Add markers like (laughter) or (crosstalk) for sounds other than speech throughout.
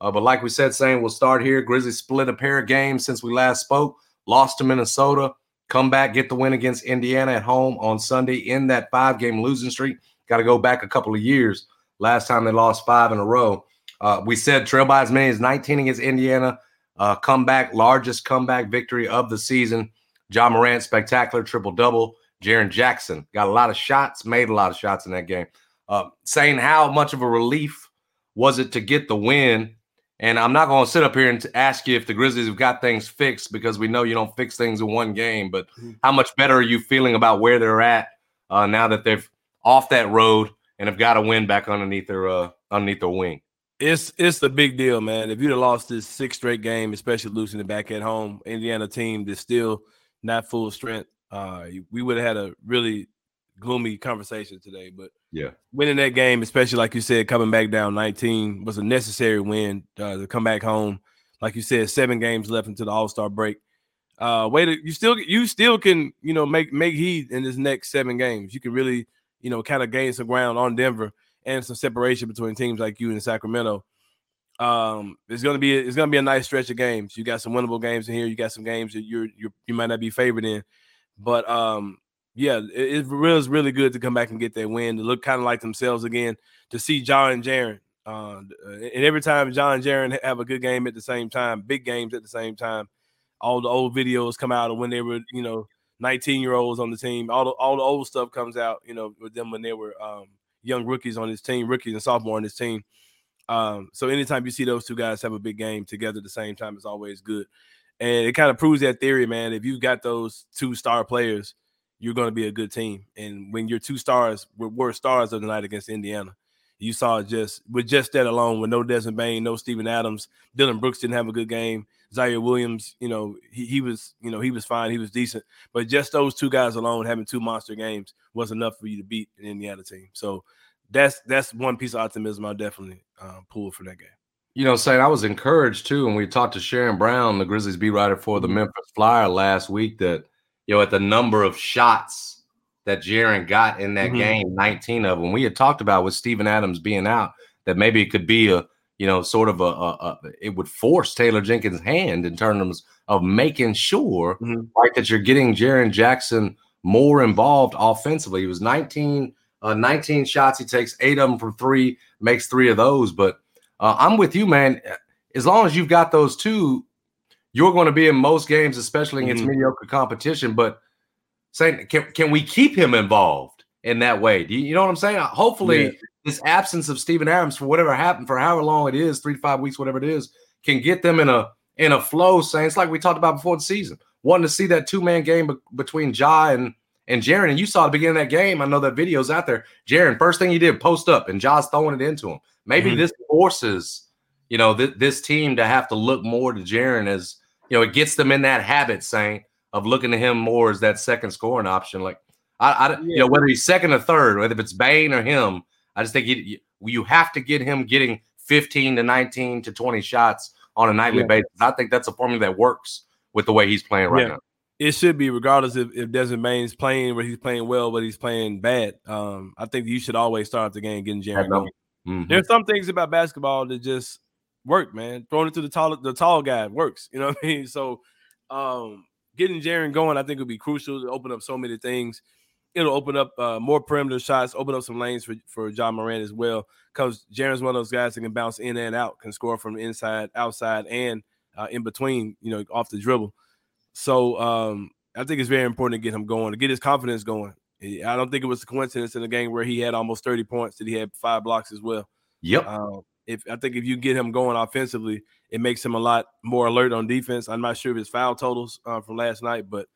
Uh, but like we said, saying we'll start here. Grizzlies split a pair of games since we last spoke. Lost to Minnesota. Come back, get the win against Indiana at home on Sunday in that five game losing streak. Got to go back a couple of years. Last time they lost five in a row. Uh, we said trail by as many as 19 against Indiana. Uh, comeback, largest comeback victory of the season. Ja Morant, spectacular triple double. Jaren Jackson got a lot of shots, made a lot of shots in that game. Uh, saying how much of a relief was it to get the win and I'm not going to sit up here and ask you if the Grizzlies have got things fixed because we know you don't fix things in one game. But Mm-hmm. how much better are you feeling about where they're at uh, now that they've off that road and have got a win back underneath their uh, underneath their wing? It's it's a big deal, man. If you'd have lost this six straight game, especially losing it back at home, Indiana team that's still not full strength, uh, we would have had a really gloomy conversation today. But Yeah. winning that game, especially like you said, coming back down 19 was a necessary win uh, to come back home. Like you said, seven games left into the All Star break. Uh, wait, you still you still can you know make make heat in this next seven games. You can really you know kind of gain some ground on Denver and some separation between teams like you and Sacramento. Um, it's gonna be it's gonna be a nice stretch of games. You got some winnable games in here. You got some games that you're you you might not be favored in, but um, yeah, it, it really is really good to come back and get that win to look kind of like themselves again. To see Ja and Jaren, uh, and every time Ja and Jaren have a good game at the same time, big games at the same time, all the old videos come out of when they were you know 19 year olds on the team. All the all the old stuff comes out, you know, with them when they were um, young rookies on his team, rookies and sophomore on his team. Um, so anytime you see those two guys have a big game together at the same time, it's always good. And it kind of proves that theory, man. If you've got those two star players, you're going to be a good team. And when your two stars were, were stars of the night against Indiana, you saw just with just that alone, with no Desmond Bane, no Steven Adams, Dillon Brooks didn't have a good game. Ziaire Williams, you know, he, he was, you know, he was fine, he was decent. But just those two guys alone having two monster games was enough for you to beat an Indiana team. So that's that's one piece of optimism I definitely uh, pull for that game. You know, saying I was encouraged too, and we talked to Sharon Brown, the Grizzlies beat writer for the Memphis Flyer last week, that you know, at the number of shots that Jaren got in that Mhm. game, 19 of them. We had talked about with Steven Adams being out, that maybe it could be a, you know, sort of a, a, a it would force Taylor Jenkins' hand in terms of making sure, Mhm. right, that you're getting Jaren Jackson more involved offensively. He was 19, uh, 19 shots. He takes eight of them from three, makes three of those. But uh, I'm with you, man. As long as you've got those two, you're going to be in most games, especially against Mhm. mediocre competition. But saying, can, can we keep him involved in that way? Do you, you know what I'm saying? Hopefully, Yeah. this absence of Steven Adams for whatever happened, for however long it is, three to five weeks, whatever it is, can get them in a in a flow. Saying it's like we talked about before the season, wanting to see that two man game be- between Ja and and Jaren. And you saw the beginning of that game. I know that video's out there. Jaren, first thing he did, post up, and Ja's throwing it into him. Maybe Mhm. this forces, you know, th- this team to have to look more to Jaren as you know, it gets them in that habit, saying of looking to him more as that second scoring option. Like I, I you know, whether he's second or third, whether it's Bane or him, I just think you, you, have to get him getting 15 to 19 to 20 shots on a nightly Yeah. basis. I think that's a formula that works with the way he's playing right Yeah. now. It should be regardless if, if Desmond Bane's playing where he's playing well, but he's playing bad. Um, I think you should always start the game getting Jaren. There's some things about basketball that just work, man. Throwing it to the tall the tall guy works. You know what I mean? So um getting Jaren going, I think would be crucial to open up so many things. It'll open up uh, more perimeter shots, open up some lanes for, for Ja Morant as well. Because Jaren's one of those guys that can bounce in and out, can score from inside, outside, and uh, in between, you know, off the dribble. So um, I think it's very important to get him going, to get his confidence going. I don't think it was a coincidence in the game where he had almost 30 points that he had five blocks as well. Yep. Uh, If I think if you get him going offensively, it makes him a lot more alert on defense. I'm not sure of his foul totals uh, from last night, but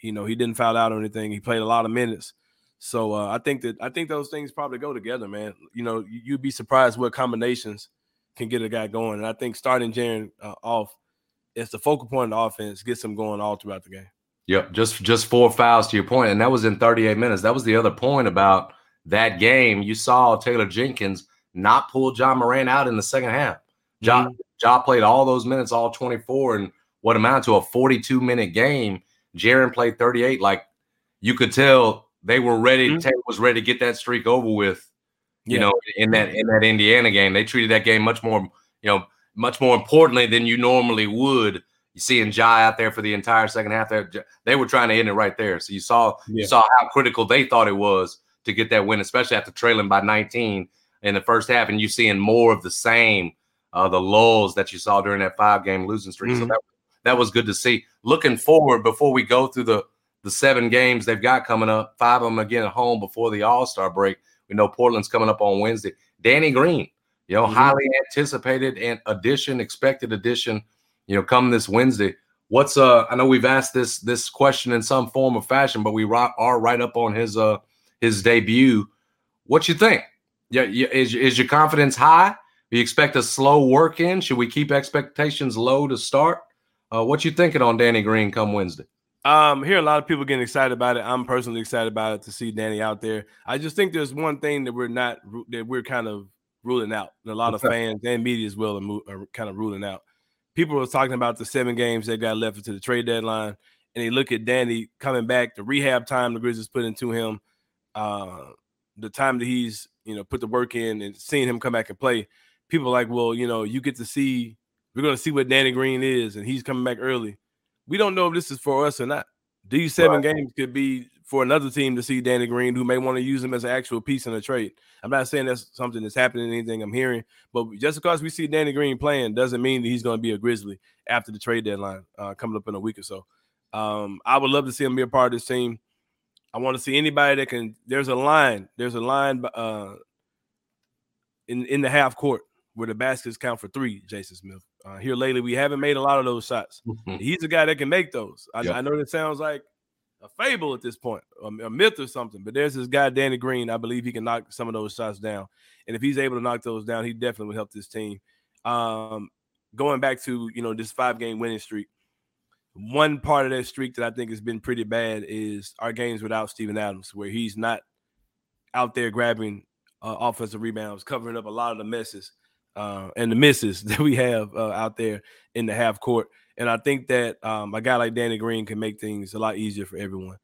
you know he didn't foul out or anything. He played a lot of minutes, so uh, I think that I think those things probably go together, man. You know, you'd be surprised what combinations can get a guy going, and I think starting Jaren uh, off as the focal point of the offense gets him going all throughout the game. Yep, just just four fouls to your point, and that was in 38 minutes. That was the other point about that game. You saw Taylor Jenkins not pull Ja Morant out in the second half. Ja, mm-hmm. Ja played all those minutes, all 24, and what amounted to a 42 minute game. Jaren played 38. Like you could tell they were ready. Mm-hmm. Taylor was ready to get that streak over with. You yeah. know, in that in that Indiana game, they treated that game much more, you know, much more importantly than you normally would. You seeing Ja out there for the entire second half. There, they were trying to end it right there. So you saw yeah. you saw how critical they thought it was to get that win, especially after trailing by 19 in the first half, and you seeing more of the same, uh, the lulls that you saw during that five game losing streak. Mm-hmm. So that that was good to see. Looking forward, before we go through the the seven games they've got coming up, five of them again at home before the All Star break. We know Portland's coming up on Wednesday. Danny Green, you know, mm-hmm. highly anticipated and addition, expected addition, you know, come this Wednesday. What's uh? I know we've asked this this question in some form or fashion, but we are right up on his uh his debut. What you think? Yeah, is is your confidence high? Do you expect a slow work in? Should we keep expectations low to start? Uh, what you thinking on Danny Green come Wednesday? Um, hear a lot of people getting excited about it. I'm personally excited about it to see Danny out there. I just think there's one thing that we're not that we're kind of ruling out. And A lot of fans and media as well are, are kind of ruling out. People were talking about the seven games that got left into the trade deadline, and they look at Danny coming back, the rehab time the Grizzlies put into him, uh, the time that he's you know put the work in, and seeing him come back and play. People are like, well, you know, you get to see. We're going to see what Danny Green is, and he's coming back early. We don't know if this is for us or not. These seven right. games could be for another team to see Danny Green, who may want to use him as an actual piece in a trade. I'm not saying that's something that's happening, anything I'm hearing, but just because we see Danny Green playing doesn't mean that he's going to be a Grizzly after the trade deadline uh, coming up in a week or so. Um, I would love to see him be a part of this team. I want to see anybody that can. There's a line. There's a line uh, in in the half court where the baskets count for three. Jason Smith. Uh, here lately, we haven't made a lot of those shots. Mm-hmm. He's a guy that can make those. I, yep. I know that sounds like a fable at this point, a, a, myth or something. But there's this guy, Danny Green. I believe he can knock some of those shots down. And if he's able to knock those down, he definitely would help this team. Um, going back to you know this five game winning streak, one part of that streak that I think has been pretty bad is our games without Steven Adams, where he's not out there grabbing uh, offensive rebounds, covering up a lot of the messes uh, and the misses (laughs) that we have uh, out there in the half court. And I think that um, a guy like Danny Green can make things a lot easier for everyone,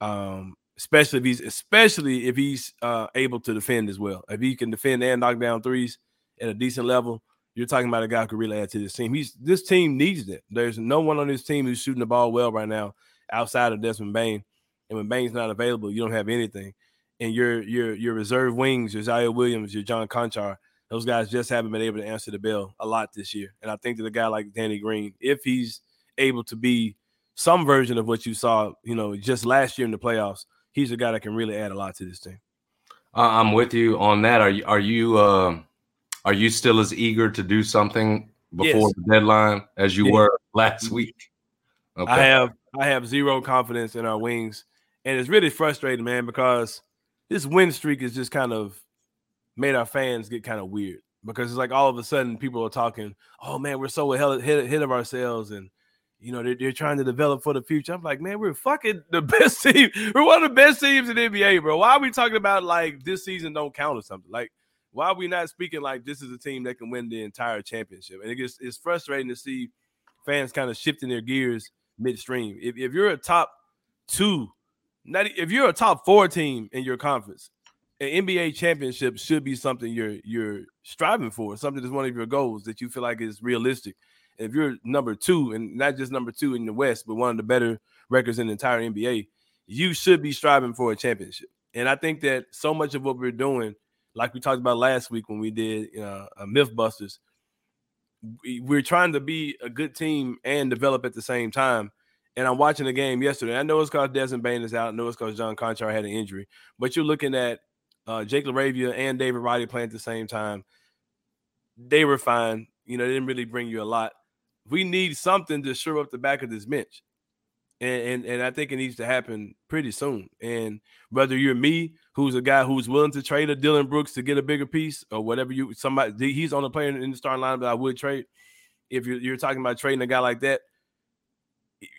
um, especially if he's especially if he's uh, able to defend as well. If he can defend and knock down threes at a decent level, you're talking about a guy who could really add to this team. He's this team needs it. There's no one on this team who's shooting the ball well right now outside of Desmond Bane. And when Bane's not available, you don't have anything. And your your your reserve wings, your Ziaire Williams, your John Konchar, those guys just haven't been able to answer the bell a lot this year. And I think that a guy like Danny Green, if he's able to be some version of what you saw, you know, just last year in the playoffs, he's a guy that can really add a lot to this team. I'm with you on that. Are you are you uh, are you still as eager to do something before yes. the deadline as you were last week? Okay. I have I have zero confidence in our wings, and it's really frustrating, man, because this win streak is just kind of made our fans get kind of weird because it's like all of a sudden people are talking, oh man, we're so ahead, ahead of ourselves and you know, they're, they're, trying to develop for the future. I'm like, man, we're fucking the (laughs) best team. We're one of the best teams in the NBA, bro. Why are we talking about like this season don't count or something? Like, why are we not speaking like this is a team that can win the entire championship? And it gets it's frustrating to see fans kind of shifting their gears midstream. If, if you're a top two, not if you're a top four team in your conference, an NBA championship should be something you're you're striving for, something that's one of your goals that you feel like is realistic. if you're number two, and not just number two in the West, but one of the better records in the entire NBA, you should be striving for a championship. And I think that so much of what we're doing, like we talked about last week when we did uh, MythBusters, we're trying to be a good team and develop at the same time. And I'm watching the game yesterday. I know it's because Desmond Bane is out. I know it's because John Konchar had an injury. But you're looking at uh, Jake LaRavia and David Roddy playing at the same time. they were fine. You know, they didn't really bring you a lot. We need something to shore up the back of this bench. And, and, and I think it needs to happen pretty soon. And whether you're me, who's a guy who's willing to trade a Dillon Brooks to get a bigger piece, or whatever you somebody he's on the player in the starting line that I would trade. If you're, you're talking about trading a guy like that,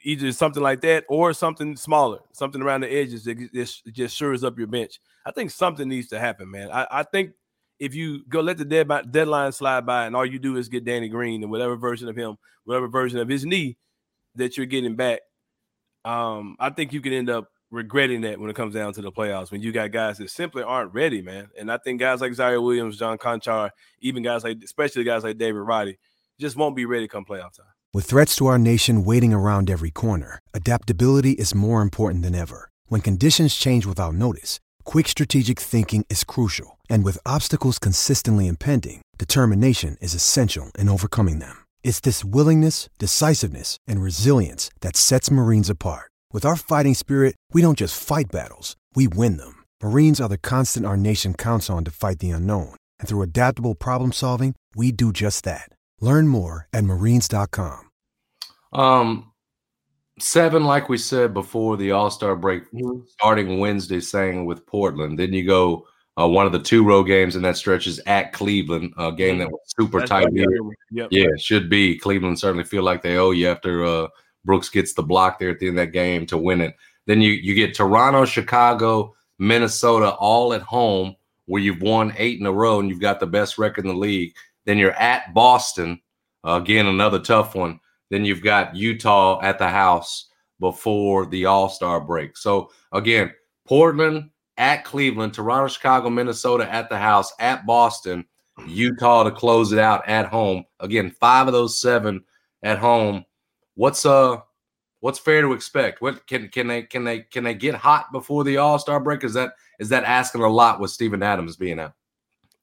either something like that or something smaller, something around the edges that just, just shores up your bench. I think something needs to happen, man. I, I think if you go let the dead by, deadline slide by and all you do is get Danny Green and whatever version of him, whatever version of his knee that you're getting back, um, I think you can end up regretting that when it comes down to the playoffs when you got guys that simply aren't ready, man. And I think guys like Ziaire Williams, John Konchar, even guys like, especially guys like David Roddy, just won't be ready come playoff time. With threats to our nation waiting around every corner, adaptability is more important than ever. When conditions change without notice, quick strategic thinking is crucial. And with obstacles consistently impending, determination is essential in overcoming them. It's this willingness, decisiveness, and resilience that sets Marines apart. With our fighting spirit, we don't just fight battles, we win them. Marines are the constant our nation counts on to fight the unknown. And through adaptable problem solving, we do just that. Learn more at marines.com. Um, seven, like we said before the All Star break, Mm-hmm. starting Wednesday, saying with Portland. Then you go uh, one of the two road games in that stretch is at Cleveland, a game that was super That's tight. Yep. Yeah, it should be. Cleveland certainly feel like they owe you after uh, Brooks gets the block there at the end of that game to win it. Then you you get Toronto, Chicago, Minnesota, all at home, where you've won eight in a row and you've got the best record in the league. Then you're at Boston, uh, again another tough one. Then you've got Utah at the house before the All Star break. So again, Portland at Cleveland, Toronto, Chicago, Minnesota at the house, at Boston, Utah to close it out at home. Again, five of those seven at home. What's uh what's fair to expect? What can can they can they can they get hot before the All Star break? Is that is that asking a lot with Steven Adams being out?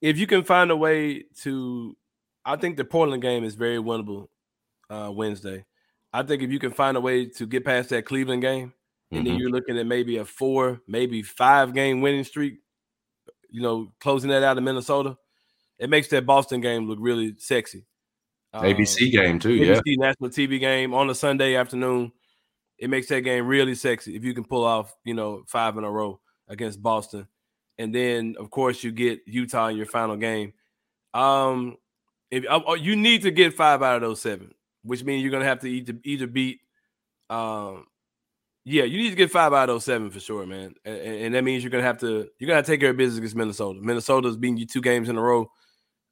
if you can find a way to, I think the Portland game is very winnable uh, Wednesday. I think if you can find a way to get past that Cleveland game, and then Mhm. you're looking at maybe a four, maybe five game winning streak, you know, closing that out in Minnesota, it makes that Boston game look really sexy. ABC Um, game too, yeah. ABC national TV game on a Sunday afternoon. It makes that game really sexy if you can pull off, you know, five in a row against Boston. And then, of course, you get Utah in your final game. Um, if uh, uh, you need to get five out of those seven, which means you're gonna have to either either beat, um, yeah, you need to get five out of those seven for sure, man. And, and that means you're gonna have to you're gonna to take care of business against Minnesota. Minnesota's beating you two games in a row.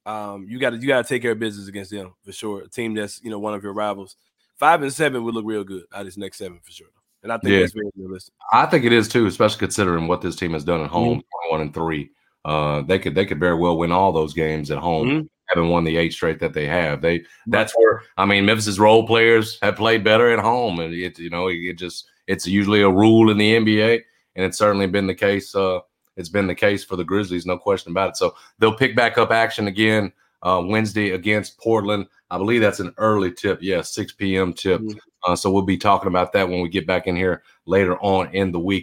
Um, you got to you got to take care of business against them for sure. A team that's you know one of your rivals. Five and seven would look real good out of this next seven for sure. And I think Yeah. that's very realistic. I think it is too, especially considering what this team has done at home, Mm-hmm. 21 and three. Uh, they could they could very well win all those games at home, Mhm. having won the eight straight that they have. They that's where I mean Memphis's role players have played better at home, and it you know it just it's usually a rule in the NBA, and it's certainly been the case. Uh, it's been the case for the Grizzlies, no question about it. So they'll pick back up action again uh, Wednesday against Portland. I believe that's an early tip. Yeah, 6 p.m. tip. Mhm. Uh, so we'll be talking about that when we get back in here later on in the week.